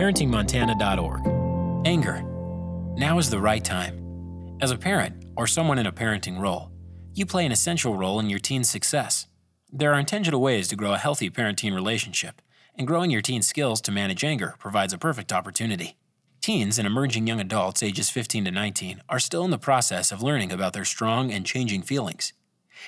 ParentingMontana.org. Anger. Now is the right time. As a parent, or someone in a parenting role, you play an essential role in your teen's success. There are intentional ways to grow a healthy parent teen relationship, and growing your teen's skills to manage anger provides a perfect opportunity. Teens and emerging young adults ages 15 to 19 are still in the process of learning about their strong and changing feelings.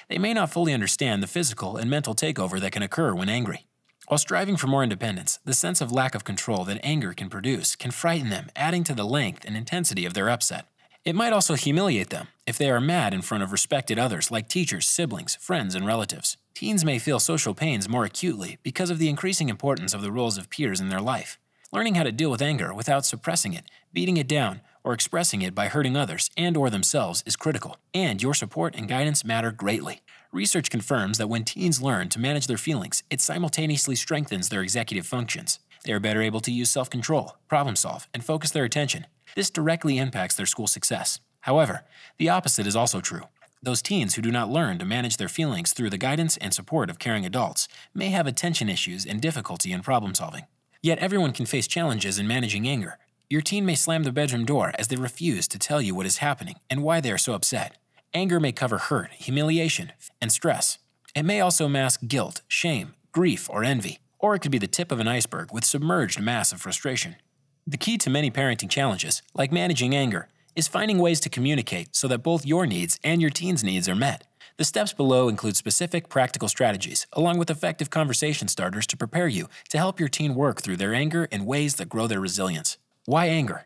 They may not fully understand the physical and mental takeover that can occur when angry. While striving for more independence, the sense of lack of control that anger can produce can frighten them, adding to the length and intensity of their upset. It might also humiliate them if they are mad in front of respected others like teachers, siblings, friends, and relatives. Teens may feel social pains more acutely because of the increasing importance of the roles of peers in their life. Learning how to deal with anger without suppressing it, beating it down, or expressing it by hurting others and or themselves is critical, and your support and guidance matter greatly. Research confirms that when teens learn to manage their feelings, it simultaneously strengthens their executive functions. They are better able to use self control, problem solve, and focus their attention. This directly impacts their school success. However, the opposite is also true. Those teens who do not learn to manage their feelings through the guidance and support of caring adults may have attention issues and difficulty in problem solving. Yet everyone can face challenges in managing anger. Your teen may slam the bedroom door as they refuse to tell you what is happening and why they are so upset. Anger may cover hurt, humiliation, and stress. It may also mask guilt, shame, grief, or envy, or it could be the tip of an iceberg with submerged mass of frustration. The key to many parenting challenges, like managing anger, is finding ways to communicate so that both your needs and your teen's needs are met. The steps below include specific practical strategies, along with effective conversation starters to prepare you to help your teen work through their anger in ways that grow their resilience. Why anger?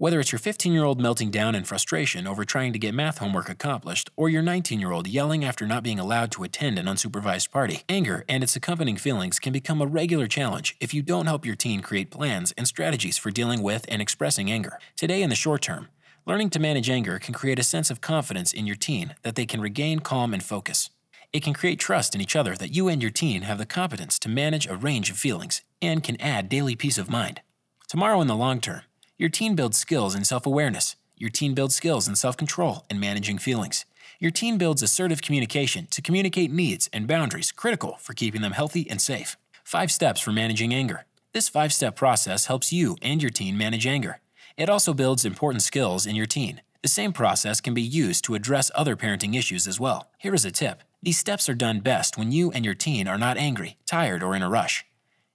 Whether it's your 15 year old melting down in frustration over trying to get math homework accomplished, or your 19 year old yelling after not being allowed to attend an unsupervised party, anger and its accompanying feelings can become a regular challenge if you don't help your teen create plans and strategies for dealing with and expressing anger. Today, in the short term, learning to manage anger can create a sense of confidence in your teen that they can regain calm and focus. It can create trust in each other that you and your teen have the competence to manage a range of feelings and can add daily peace of mind. Tomorrow, in the long term, your teen builds skills in self awareness. Your teen builds skills in self control and managing feelings. Your teen builds assertive communication to communicate needs and boundaries critical for keeping them healthy and safe. Five steps for managing anger. This five step process helps you and your teen manage anger. It also builds important skills in your teen. The same process can be used to address other parenting issues as well. Here is a tip these steps are done best when you and your teen are not angry, tired, or in a rush.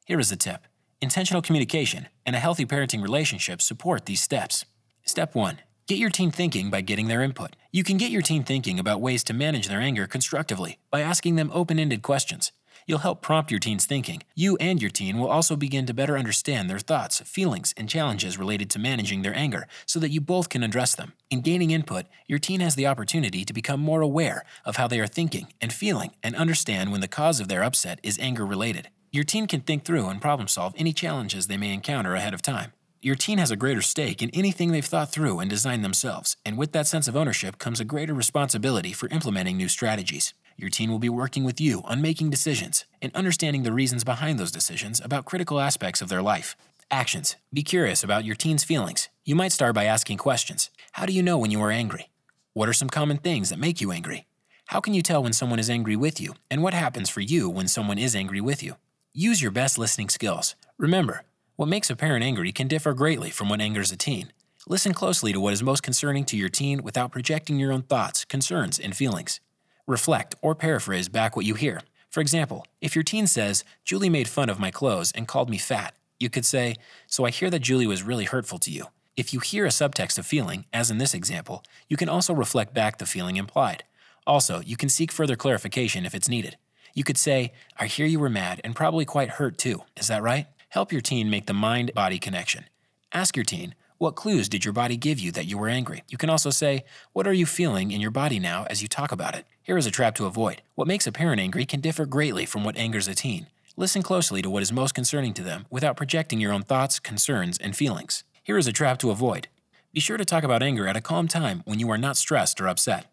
Here is a tip Intentional communication and a healthy parenting relationship support these steps. Step 1 Get your teen thinking by getting their input. You can get your teen thinking about ways to manage their anger constructively by asking them open ended questions. You'll help prompt your teen's thinking. You and your teen will also begin to better understand their thoughts, feelings, and challenges related to managing their anger so that you both can address them. In gaining input, your teen has the opportunity to become more aware of how they are thinking and feeling and understand when the cause of their upset is anger related. Your teen can think through and problem solve any challenges they may encounter ahead of time. Your teen has a greater stake in anything they've thought through and designed themselves, and with that sense of ownership comes a greater responsibility for implementing new strategies. Your teen will be working with you on making decisions and understanding the reasons behind those decisions about critical aspects of their life. Actions. Be curious about your teen's feelings. You might start by asking questions How do you know when you are angry? What are some common things that make you angry? How can you tell when someone is angry with you? And what happens for you when someone is angry with you? Use your best listening skills. Remember, what makes a parent angry can differ greatly from what angers a teen. Listen closely to what is most concerning to your teen without projecting your own thoughts, concerns, and feelings. Reflect or paraphrase back what you hear. For example, if your teen says, Julie made fun of my clothes and called me fat, you could say, So I hear that Julie was really hurtful to you. If you hear a subtext of feeling, as in this example, you can also reflect back the feeling implied. Also, you can seek further clarification if it's needed. You could say, I hear you were mad and probably quite hurt too. Is that right? Help your teen make the mind body connection. Ask your teen, what clues did your body give you that you were angry? You can also say, What are you feeling in your body now as you talk about it? Here is a trap to avoid. What makes a parent angry can differ greatly from what angers a teen. Listen closely to what is most concerning to them without projecting your own thoughts, concerns, and feelings. Here is a trap to avoid. Be sure to talk about anger at a calm time when you are not stressed or upset.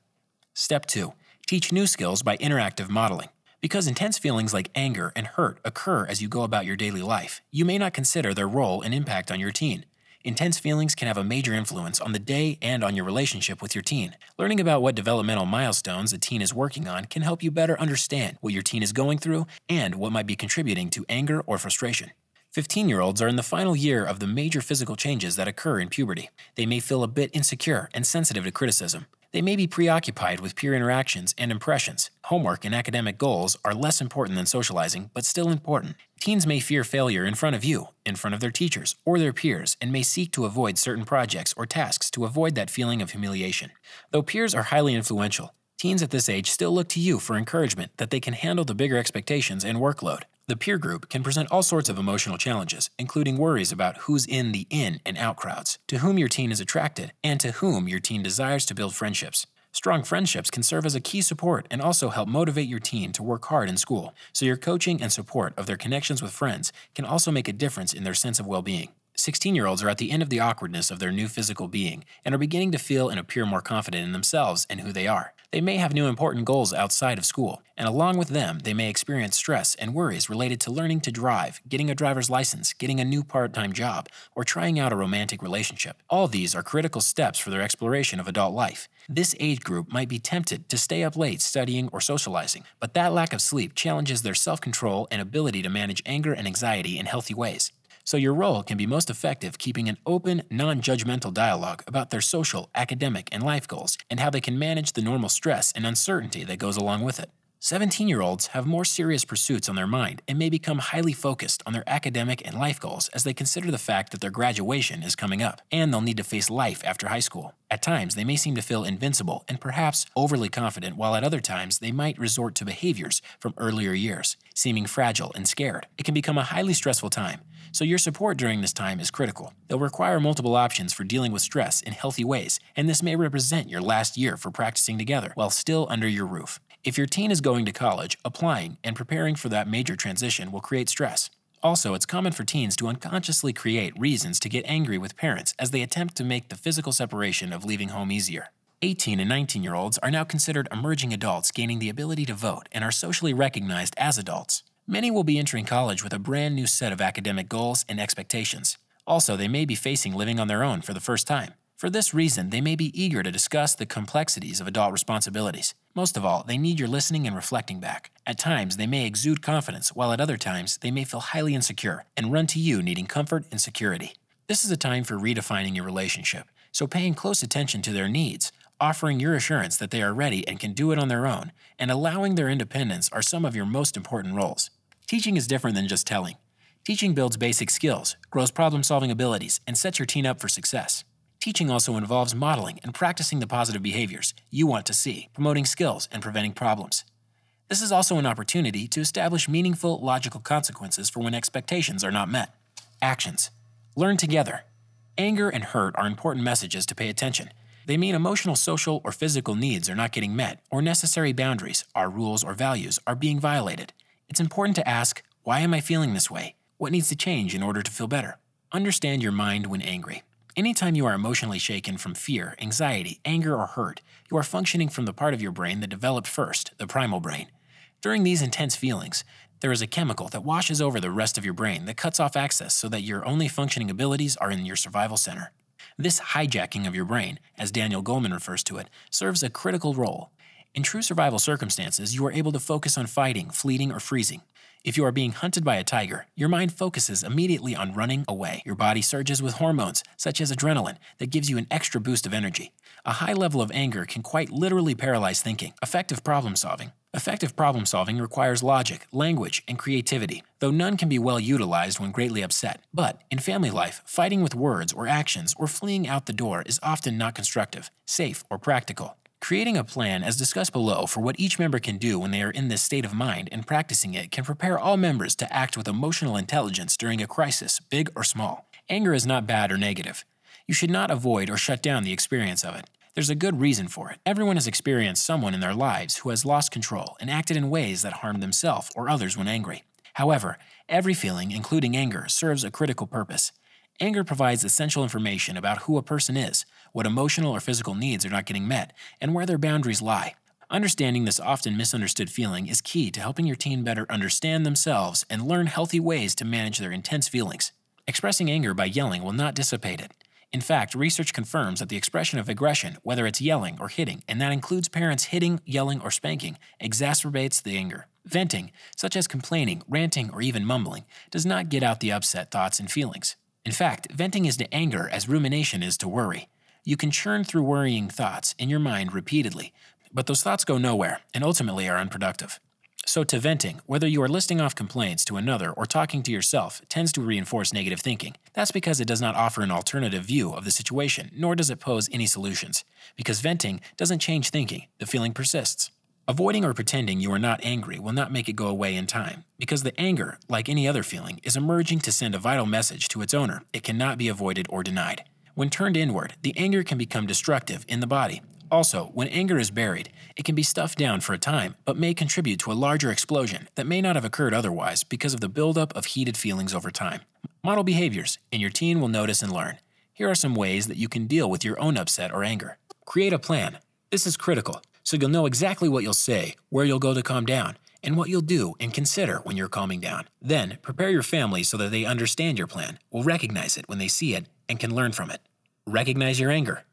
Step 2 Teach new skills by interactive modeling. Because intense feelings like anger and hurt occur as you go about your daily life, you may not consider their role and impact on your teen. Intense feelings can have a major influence on the day and on your relationship with your teen. Learning about what developmental milestones a teen is working on can help you better understand what your teen is going through and what might be contributing to anger or frustration. 15 year olds are in the final year of the major physical changes that occur in puberty. They may feel a bit insecure and sensitive to criticism. They may be preoccupied with peer interactions and impressions. Homework and academic goals are less important than socializing, but still important. Teens may fear failure in front of you, in front of their teachers, or their peers, and may seek to avoid certain projects or tasks to avoid that feeling of humiliation. Though peers are highly influential, teens at this age still look to you for encouragement that they can handle the bigger expectations and workload. The peer group can present all sorts of emotional challenges, including worries about who's in the in and out crowds, to whom your teen is attracted, and to whom your teen desires to build friendships. Strong friendships can serve as a key support and also help motivate your teen to work hard in school, so your coaching and support of their connections with friends can also make a difference in their sense of well being. 16 year olds are at the end of the awkwardness of their new physical being and are beginning to feel and appear more confident in themselves and who they are. They may have new important goals outside of school, and along with them, they may experience stress and worries related to learning to drive, getting a driver's license, getting a new part time job, or trying out a romantic relationship. All these are critical steps for their exploration of adult life. This age group might be tempted to stay up late studying or socializing, but that lack of sleep challenges their self control and ability to manage anger and anxiety in healthy ways so your role can be most effective keeping an open, non judgmental dialogue about their social, academic, and life goals and how they can manage the normal stress and uncertainty that goes along with it. 17 year olds have more serious pursuits on their mind and may become highly focused on their academic and life goals as they consider the fact that their graduation is coming up and they'll need to face life after high school. At times, they may seem to feel invincible and perhaps overly confident, while at other times, they might resort to behaviors from earlier years, seeming fragile and scared. It can become a highly stressful time, so your support during this time is critical. They'll require multiple options for dealing with stress in healthy ways, and this may represent your last year for practicing together while still under your roof. If your teen is going to college, applying and preparing for that major transition will create stress. Also, it's common for teens to unconsciously create reasons to get angry with parents as they attempt to make the physical separation of leaving home easier. 18 and 19 year olds are now considered emerging adults gaining the ability to vote and are socially recognized as adults. Many will be entering college with a brand new set of academic goals and expectations. Also, they may be facing living on their own for the first time. For this reason, they may be eager to discuss the complexities of adult responsibilities. Most of all, they need your listening and reflecting back. At times, they may exude confidence, while at other times, they may feel highly insecure and run to you needing comfort and security. This is a time for redefining your relationship, so paying close attention to their needs, offering your assurance that they are ready and can do it on their own, and allowing their independence are some of your most important roles. Teaching is different than just telling. Teaching builds basic skills, grows problem solving abilities, and sets your teen up for success. Teaching also involves modeling and practicing the positive behaviors you want to see, promoting skills and preventing problems. This is also an opportunity to establish meaningful, logical consequences for when expectations are not met. Actions. Learn together. Anger and hurt are important messages to pay attention. They mean emotional, social, or physical needs are not getting met, or necessary boundaries, our rules, or values are being violated. It's important to ask, why am I feeling this way? What needs to change in order to feel better? Understand your mind when angry. Anytime you are emotionally shaken from fear, anxiety, anger, or hurt, you are functioning from the part of your brain that developed first, the primal brain. During these intense feelings, there is a chemical that washes over the rest of your brain that cuts off access so that your only functioning abilities are in your survival center. This hijacking of your brain, as Daniel Goleman refers to it, serves a critical role. In true survival circumstances, you are able to focus on fighting, fleeing, or freezing. If you are being hunted by a tiger, your mind focuses immediately on running away. Your body surges with hormones, such as adrenaline, that gives you an extra boost of energy. A high level of anger can quite literally paralyze thinking. Effective problem solving. Effective problem solving requires logic, language, and creativity, though none can be well utilized when greatly upset. But in family life, fighting with words or actions or fleeing out the door is often not constructive, safe, or practical. Creating a plan, as discussed below, for what each member can do when they are in this state of mind and practicing it can prepare all members to act with emotional intelligence during a crisis, big or small. Anger is not bad or negative. You should not avoid or shut down the experience of it. There's a good reason for it. Everyone has experienced someone in their lives who has lost control and acted in ways that harmed themselves or others when angry. However, every feeling, including anger, serves a critical purpose. Anger provides essential information about who a person is, what emotional or physical needs are not getting met, and where their boundaries lie. Understanding this often misunderstood feeling is key to helping your teen better understand themselves and learn healthy ways to manage their intense feelings. Expressing anger by yelling will not dissipate it. In fact, research confirms that the expression of aggression, whether it's yelling or hitting, and that includes parents hitting, yelling, or spanking, exacerbates the anger. Venting, such as complaining, ranting, or even mumbling, does not get out the upset thoughts and feelings. In fact, venting is to anger as rumination is to worry. You can churn through worrying thoughts in your mind repeatedly, but those thoughts go nowhere and ultimately are unproductive. So, to venting, whether you are listing off complaints to another or talking to yourself, tends to reinforce negative thinking. That's because it does not offer an alternative view of the situation, nor does it pose any solutions. Because venting doesn't change thinking, the feeling persists. Avoiding or pretending you are not angry will not make it go away in time, because the anger, like any other feeling, is emerging to send a vital message to its owner. It cannot be avoided or denied. When turned inward, the anger can become destructive in the body. Also, when anger is buried, it can be stuffed down for a time, but may contribute to a larger explosion that may not have occurred otherwise because of the buildup of heated feelings over time. Model behaviors, and your teen will notice and learn. Here are some ways that you can deal with your own upset or anger. Create a plan. This is critical so you'll know exactly what you'll say, where you'll go to calm down, and what you'll do and consider when you're calming down. Then, prepare your family so that they understand your plan, will recognize it when they see it, and can learn from it. Recognize your anger.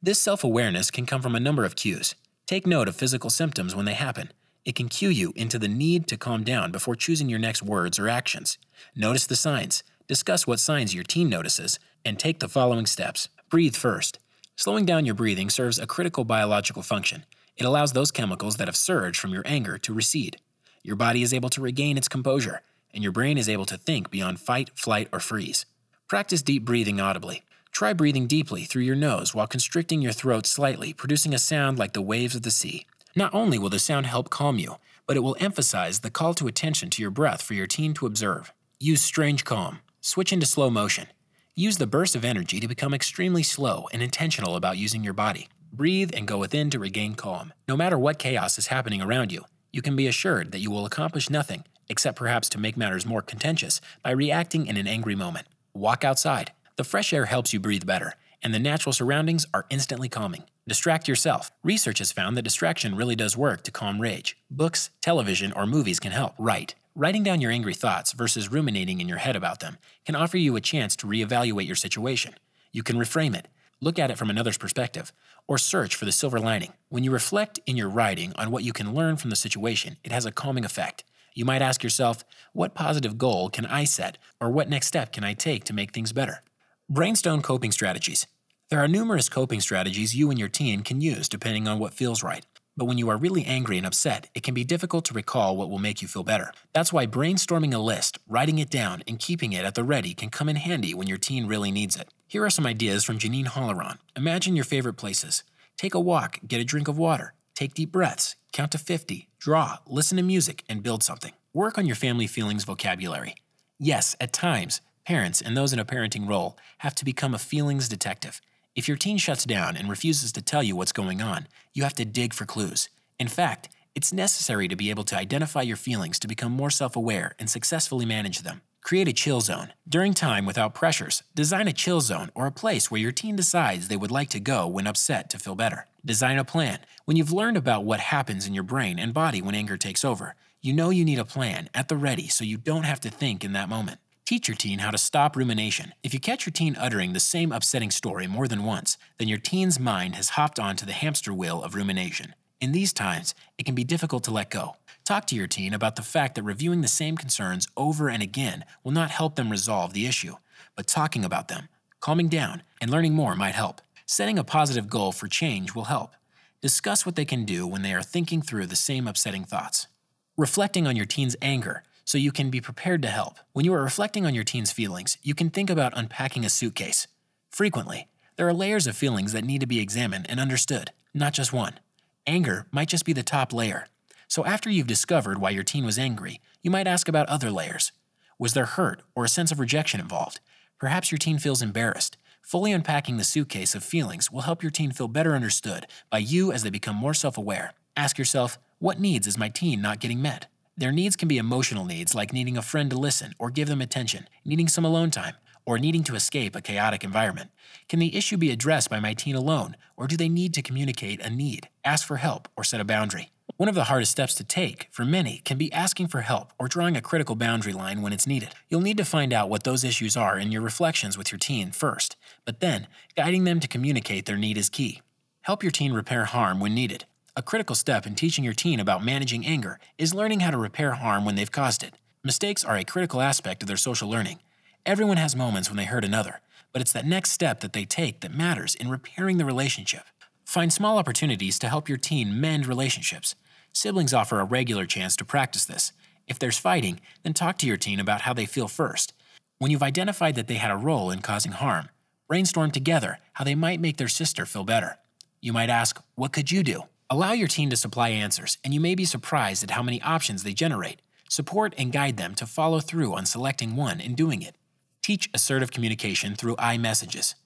This self awareness can come from a number of cues. Take note of physical symptoms when they happen. It can cue you into the need to calm down before choosing your next words or actions. Notice the signs, discuss what signs your teen notices, and take the following steps. Breathe first. Slowing down your breathing serves a critical biological function. It allows those chemicals that have surged from your anger to recede. Your body is able to regain its composure, and your brain is able to think beyond fight, flight, or freeze. Practice deep breathing audibly. Try breathing deeply through your nose while constricting your throat slightly, producing a sound like the waves of the sea. Not only will the sound help calm you, but it will emphasize the call to attention to your breath for your team to observe. Use strange calm. Switch into slow motion. Use the burst of energy to become extremely slow and intentional about using your body. Breathe and go within to regain calm. No matter what chaos is happening around you, you can be assured that you will accomplish nothing, except perhaps to make matters more contentious, by reacting in an angry moment. Walk outside. The fresh air helps you breathe better, and the natural surroundings are instantly calming. Distract yourself. Research has found that distraction really does work to calm rage. Books, television, or movies can help. Write. Writing down your angry thoughts versus ruminating in your head about them can offer you a chance to reevaluate your situation. You can reframe it, look at it from another's perspective, or search for the silver lining. When you reflect in your writing on what you can learn from the situation, it has a calming effect. You might ask yourself, what positive goal can I set, or what next step can I take to make things better? Brainstorm coping strategies. There are numerous coping strategies you and your teen can use depending on what feels right. But when you are really angry and upset, it can be difficult to recall what will make you feel better. That's why brainstorming a list, writing it down, and keeping it at the ready can come in handy when your teen really needs it. Here are some ideas from Janine Halloran. Imagine your favorite places. Take a walk, get a drink of water, take deep breaths, count to 50, draw, listen to music, and build something. Work on your family feelings vocabulary. Yes, at times, parents and those in a parenting role have to become a feelings detective. If your teen shuts down and refuses to tell you what's going on, you have to dig for clues. In fact, it's necessary to be able to identify your feelings to become more self aware and successfully manage them. Create a chill zone. During time without pressures, design a chill zone or a place where your teen decides they would like to go when upset to feel better. Design a plan. When you've learned about what happens in your brain and body when anger takes over, you know you need a plan at the ready so you don't have to think in that moment. Teach your teen how to stop rumination. If you catch your teen uttering the same upsetting story more than once, then your teen's mind has hopped onto the hamster wheel of rumination. In these times, it can be difficult to let go. Talk to your teen about the fact that reviewing the same concerns over and again will not help them resolve the issue, but talking about them, calming down, and learning more might help. Setting a positive goal for change will help. Discuss what they can do when they are thinking through the same upsetting thoughts. Reflecting on your teen's anger so you can be prepared to help. When you are reflecting on your teen's feelings, you can think about unpacking a suitcase. Frequently, there are layers of feelings that need to be examined and understood, not just one. Anger might just be the top layer, so after you've discovered why your teen was angry, you might ask about other layers. Was there hurt or a sense of rejection involved? Perhaps your teen feels embarrassed. Fully unpacking the suitcase of feelings will help your teen feel better understood by you as they become more self aware. Ask yourself, what needs is my teen not getting met? Their needs can be emotional needs like needing a friend to listen or give them attention, needing some alone time, or needing to escape a chaotic environment. Can the issue be addressed by my teen alone, or do they need to communicate a need, ask for help, or set a boundary? One of the hardest steps to take for many can be asking for help or drawing a critical boundary line when it's needed. You'll need to find out what those issues are in your reflections with your teen first, but then guiding them to communicate their need is key. Help your teen repair harm when needed. A critical step in teaching your teen about managing anger is learning how to repair harm when they've caused it. Mistakes are a critical aspect of their social learning. Everyone has moments when they hurt another, but it's that next step that they take that matters in repairing the relationship. Find small opportunities to help your teen mend relationships. Siblings offer a regular chance to practice this. If there's fighting, then talk to your teen about how they feel first. When you've identified that they had a role in causing harm, brainstorm together how they might make their sister feel better. You might ask, What could you do? Allow your teen to supply answers, and you may be surprised at how many options they generate. Support and guide them to follow through on selecting one and doing it. Teach assertive communication through I-messages.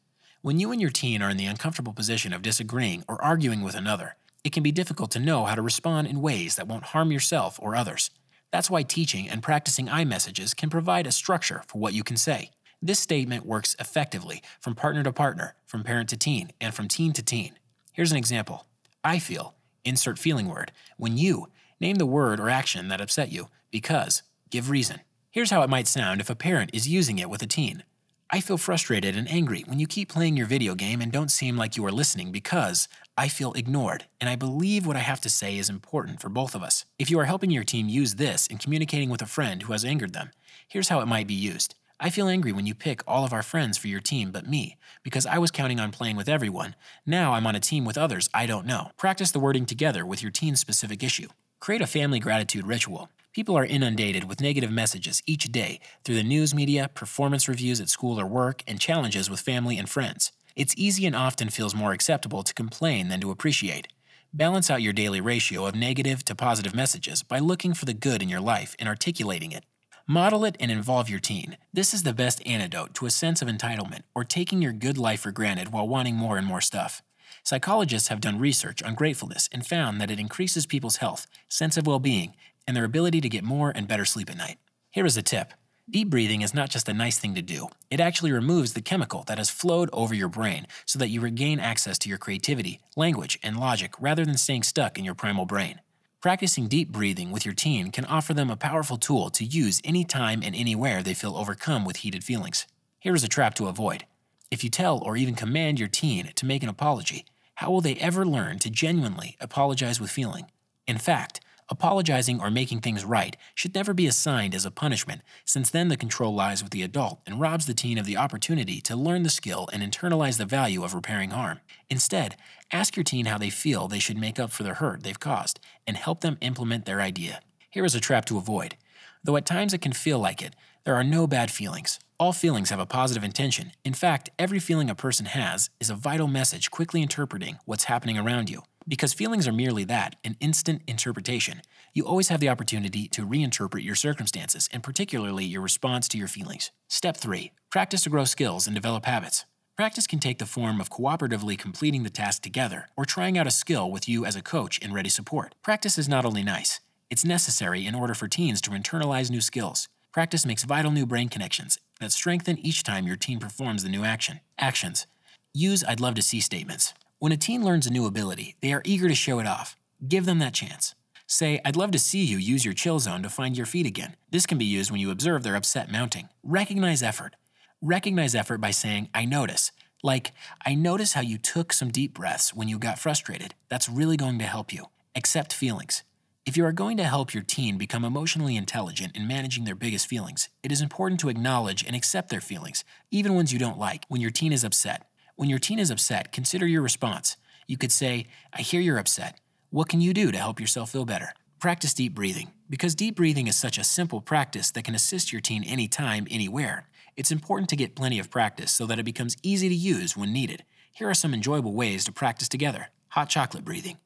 When you and your teen are in the uncomfortable position of disagreeing or arguing with another, it can be difficult to know how to respond in ways that won't harm yourself or others. That's why teaching and practicing I-messages can provide a structure for what you can say. This statement works effectively from partner to partner, from parent to teen, and from teen to teen. Here's an example I feel, insert feeling word, when you name the word or action that upset you, because, give reason. Here's how it might sound if a parent is using it with a teen. I feel frustrated and angry when you keep playing your video game and don't seem like you are listening because I feel ignored, and I believe what I have to say is important for both of us. If you are helping your team use this in communicating with a friend who has angered them, here's how it might be used. I feel angry when you pick all of our friends for your team but me, because I was counting on playing with everyone. Now I'm on a team with others I don't know. Practice the wording together with your teen's specific issue. Create a family gratitude ritual. People are inundated with negative messages each day through the news media, performance reviews at school or work, and challenges with family and friends. It's easy and often feels more acceptable to complain than to appreciate. Balance out your daily ratio of negative to positive messages by looking for the good in your life and articulating it. Model it and involve your teen. This is the best antidote to a sense of entitlement or taking your good life for granted while wanting more and more stuff. Psychologists have done research on gratefulness and found that it increases people's health, sense of well being, and their ability to get more and better sleep at night. Here is a tip Deep breathing is not just a nice thing to do, it actually removes the chemical that has flowed over your brain so that you regain access to your creativity, language, and logic rather than staying stuck in your primal brain. Practicing deep breathing with your teen can offer them a powerful tool to use anytime and anywhere they feel overcome with heated feelings. Here is a trap to avoid. If you tell or even command your teen to make an apology, how will they ever learn to genuinely apologize with feeling? In fact, Apologizing or making things right should never be assigned as a punishment, since then the control lies with the adult and robs the teen of the opportunity to learn the skill and internalize the value of repairing harm. Instead, ask your teen how they feel they should make up for the hurt they've caused and help them implement their idea. Here is a trap to avoid. Though at times it can feel like it, there are no bad feelings. All feelings have a positive intention. In fact, every feeling a person has is a vital message quickly interpreting what's happening around you. Because feelings are merely that, an instant interpretation, you always have the opportunity to reinterpret your circumstances and particularly your response to your feelings. Step 3 Practice to grow skills and develop habits. Practice can take the form of cooperatively completing the task together or trying out a skill with you as a coach in ready support. Practice is not only nice, it's necessary in order for teens to internalize new skills. Practice makes vital new brain connections that strengthen each time your team performs the new action. Actions. Use I'd love to see statements. When a teen learns a new ability, they are eager to show it off. Give them that chance. Say, I'd love to see you use your chill zone to find your feet again. This can be used when you observe their upset mounting. Recognize effort. Recognize effort by saying, I notice. Like, I notice how you took some deep breaths when you got frustrated. That's really going to help you. Accept feelings. If you are going to help your teen become emotionally intelligent in managing their biggest feelings, it is important to acknowledge and accept their feelings, even ones you don't like. When your teen is upset, when your teen is upset, consider your response. You could say, I hear you're upset. What can you do to help yourself feel better? Practice deep breathing. Because deep breathing is such a simple practice that can assist your teen anytime, anywhere, it's important to get plenty of practice so that it becomes easy to use when needed. Here are some enjoyable ways to practice together hot chocolate breathing.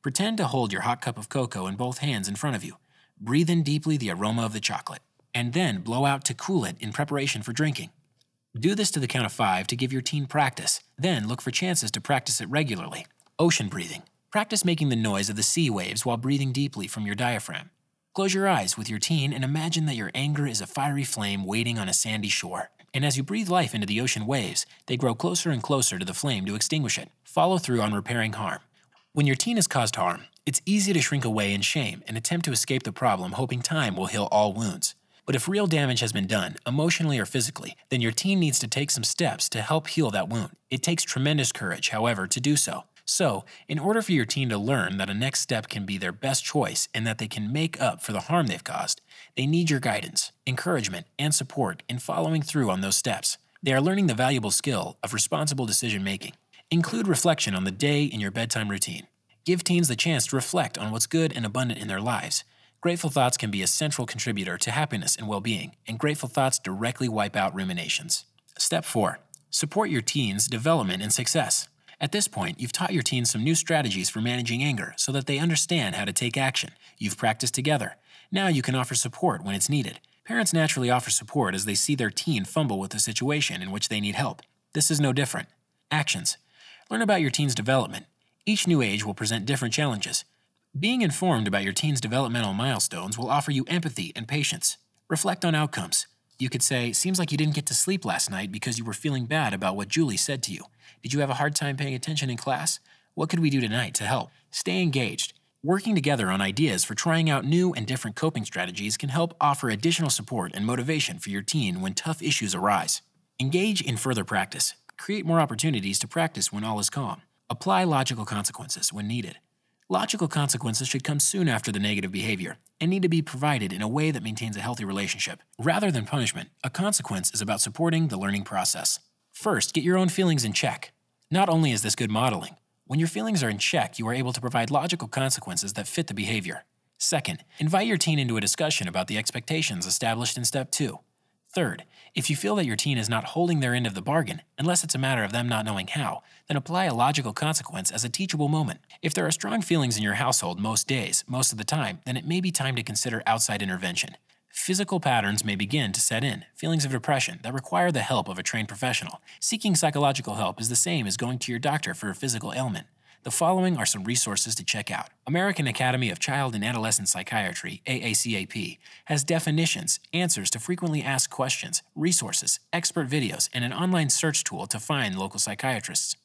Pretend to hold your hot cup of cocoa in both hands in front of you. Breathe in deeply the aroma of the chocolate, and then blow out to cool it in preparation for drinking. Do this to the count of five to give your teen practice. Then look for chances to practice it regularly. Ocean breathing. Practice making the noise of the sea waves while breathing deeply from your diaphragm. Close your eyes with your teen and imagine that your anger is a fiery flame waiting on a sandy shore. And as you breathe life into the ocean waves, they grow closer and closer to the flame to extinguish it. Follow through on repairing harm. When your teen has caused harm, it's easy to shrink away in shame and attempt to escape the problem, hoping time will heal all wounds. But if real damage has been done, emotionally or physically, then your teen needs to take some steps to help heal that wound. It takes tremendous courage, however, to do so. So, in order for your teen to learn that a next step can be their best choice and that they can make up for the harm they've caused, they need your guidance, encouragement, and support in following through on those steps. They are learning the valuable skill of responsible decision making. Include reflection on the day in your bedtime routine. Give teens the chance to reflect on what's good and abundant in their lives. Grateful thoughts can be a central contributor to happiness and well being, and grateful thoughts directly wipe out ruminations. Step 4 Support your teens' development and success. At this point, you've taught your teens some new strategies for managing anger so that they understand how to take action. You've practiced together. Now you can offer support when it's needed. Parents naturally offer support as they see their teen fumble with a situation in which they need help. This is no different. Actions. Learn about your teen's development. Each new age will present different challenges. Being informed about your teen's developmental milestones will offer you empathy and patience. Reflect on outcomes. You could say, Seems like you didn't get to sleep last night because you were feeling bad about what Julie said to you. Did you have a hard time paying attention in class? What could we do tonight to help? Stay engaged. Working together on ideas for trying out new and different coping strategies can help offer additional support and motivation for your teen when tough issues arise. Engage in further practice. Create more opportunities to practice when all is calm. Apply logical consequences when needed. Logical consequences should come soon after the negative behavior and need to be provided in a way that maintains a healthy relationship. Rather than punishment, a consequence is about supporting the learning process. First, get your own feelings in check. Not only is this good modeling, when your feelings are in check, you are able to provide logical consequences that fit the behavior. Second, invite your teen into a discussion about the expectations established in step two. Third, if you feel that your teen is not holding their end of the bargain, unless it's a matter of them not knowing how, then apply a logical consequence as a teachable moment. If there are strong feelings in your household most days, most of the time, then it may be time to consider outside intervention. Physical patterns may begin to set in, feelings of depression that require the help of a trained professional. Seeking psychological help is the same as going to your doctor for a physical ailment. The following are some resources to check out. American Academy of Child and Adolescent Psychiatry, AACAP, has definitions, answers to frequently asked questions, resources, expert videos, and an online search tool to find local psychiatrists.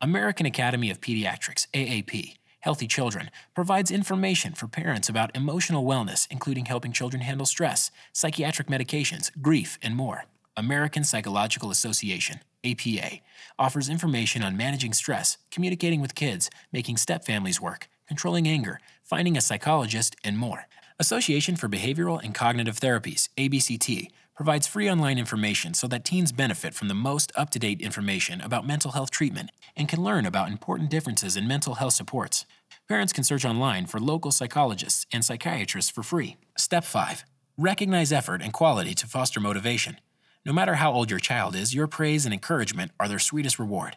American Academy of Pediatrics, AAP, Healthy Children provides information for parents about emotional wellness, including helping children handle stress, psychiatric medications, grief, and more. American Psychological Association, APA, offers information on managing stress, communicating with kids, making stepfamilies work, controlling anger, finding a psychologist, and more. Association for Behavioral and Cognitive Therapies, ABCT, provides free online information so that teens benefit from the most up to date information about mental health treatment and can learn about important differences in mental health supports. Parents can search online for local psychologists and psychiatrists for free. Step 5 Recognize effort and quality to foster motivation. No matter how old your child is, your praise and encouragement are their sweetest reward.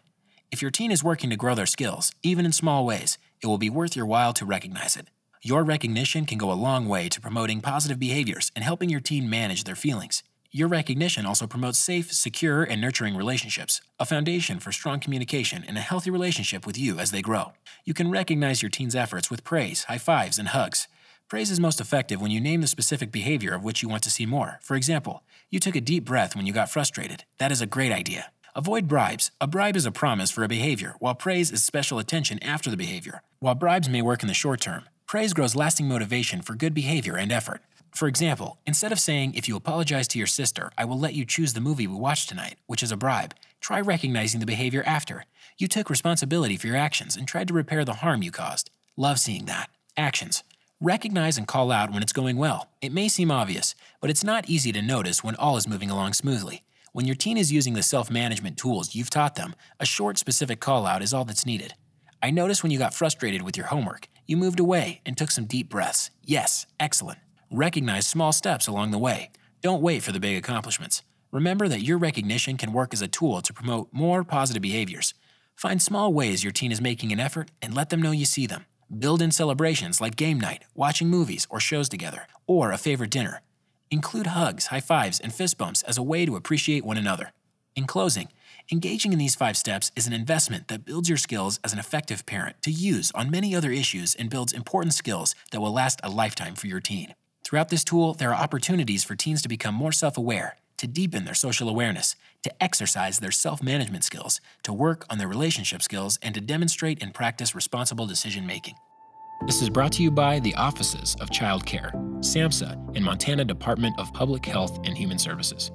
If your teen is working to grow their skills, even in small ways, it will be worth your while to recognize it. Your recognition can go a long way to promoting positive behaviors and helping your teen manage their feelings. Your recognition also promotes safe, secure, and nurturing relationships, a foundation for strong communication and a healthy relationship with you as they grow. You can recognize your teen's efforts with praise, high fives, and hugs. Praise is most effective when you name the specific behavior of which you want to see more. For example, you took a deep breath when you got frustrated. That is a great idea. Avoid bribes. A bribe is a promise for a behavior, while praise is special attention after the behavior. While bribes may work in the short term, praise grows lasting motivation for good behavior and effort. For example, instead of saying, if you apologize to your sister, I will let you choose the movie we watch tonight, which is a bribe, try recognizing the behavior after. You took responsibility for your actions and tried to repair the harm you caused. Love seeing that. Actions. Recognize and call out when it's going well. It may seem obvious, but it's not easy to notice when all is moving along smoothly. When your teen is using the self management tools you've taught them, a short, specific call out is all that's needed. I noticed when you got frustrated with your homework, you moved away and took some deep breaths. Yes, excellent. Recognize small steps along the way. Don't wait for the big accomplishments. Remember that your recognition can work as a tool to promote more positive behaviors. Find small ways your teen is making an effort and let them know you see them. Build in celebrations like game night, watching movies or shows together, or a favorite dinner. Include hugs, high fives, and fist bumps as a way to appreciate one another. In closing, engaging in these five steps is an investment that builds your skills as an effective parent to use on many other issues and builds important skills that will last a lifetime for your teen. Throughout this tool, there are opportunities for teens to become more self aware, to deepen their social awareness, to exercise their self management skills, to work on their relationship skills, and to demonstrate and practice responsible decision making. This is brought to you by the Offices of Child Care, SAMHSA, and Montana Department of Public Health and Human Services.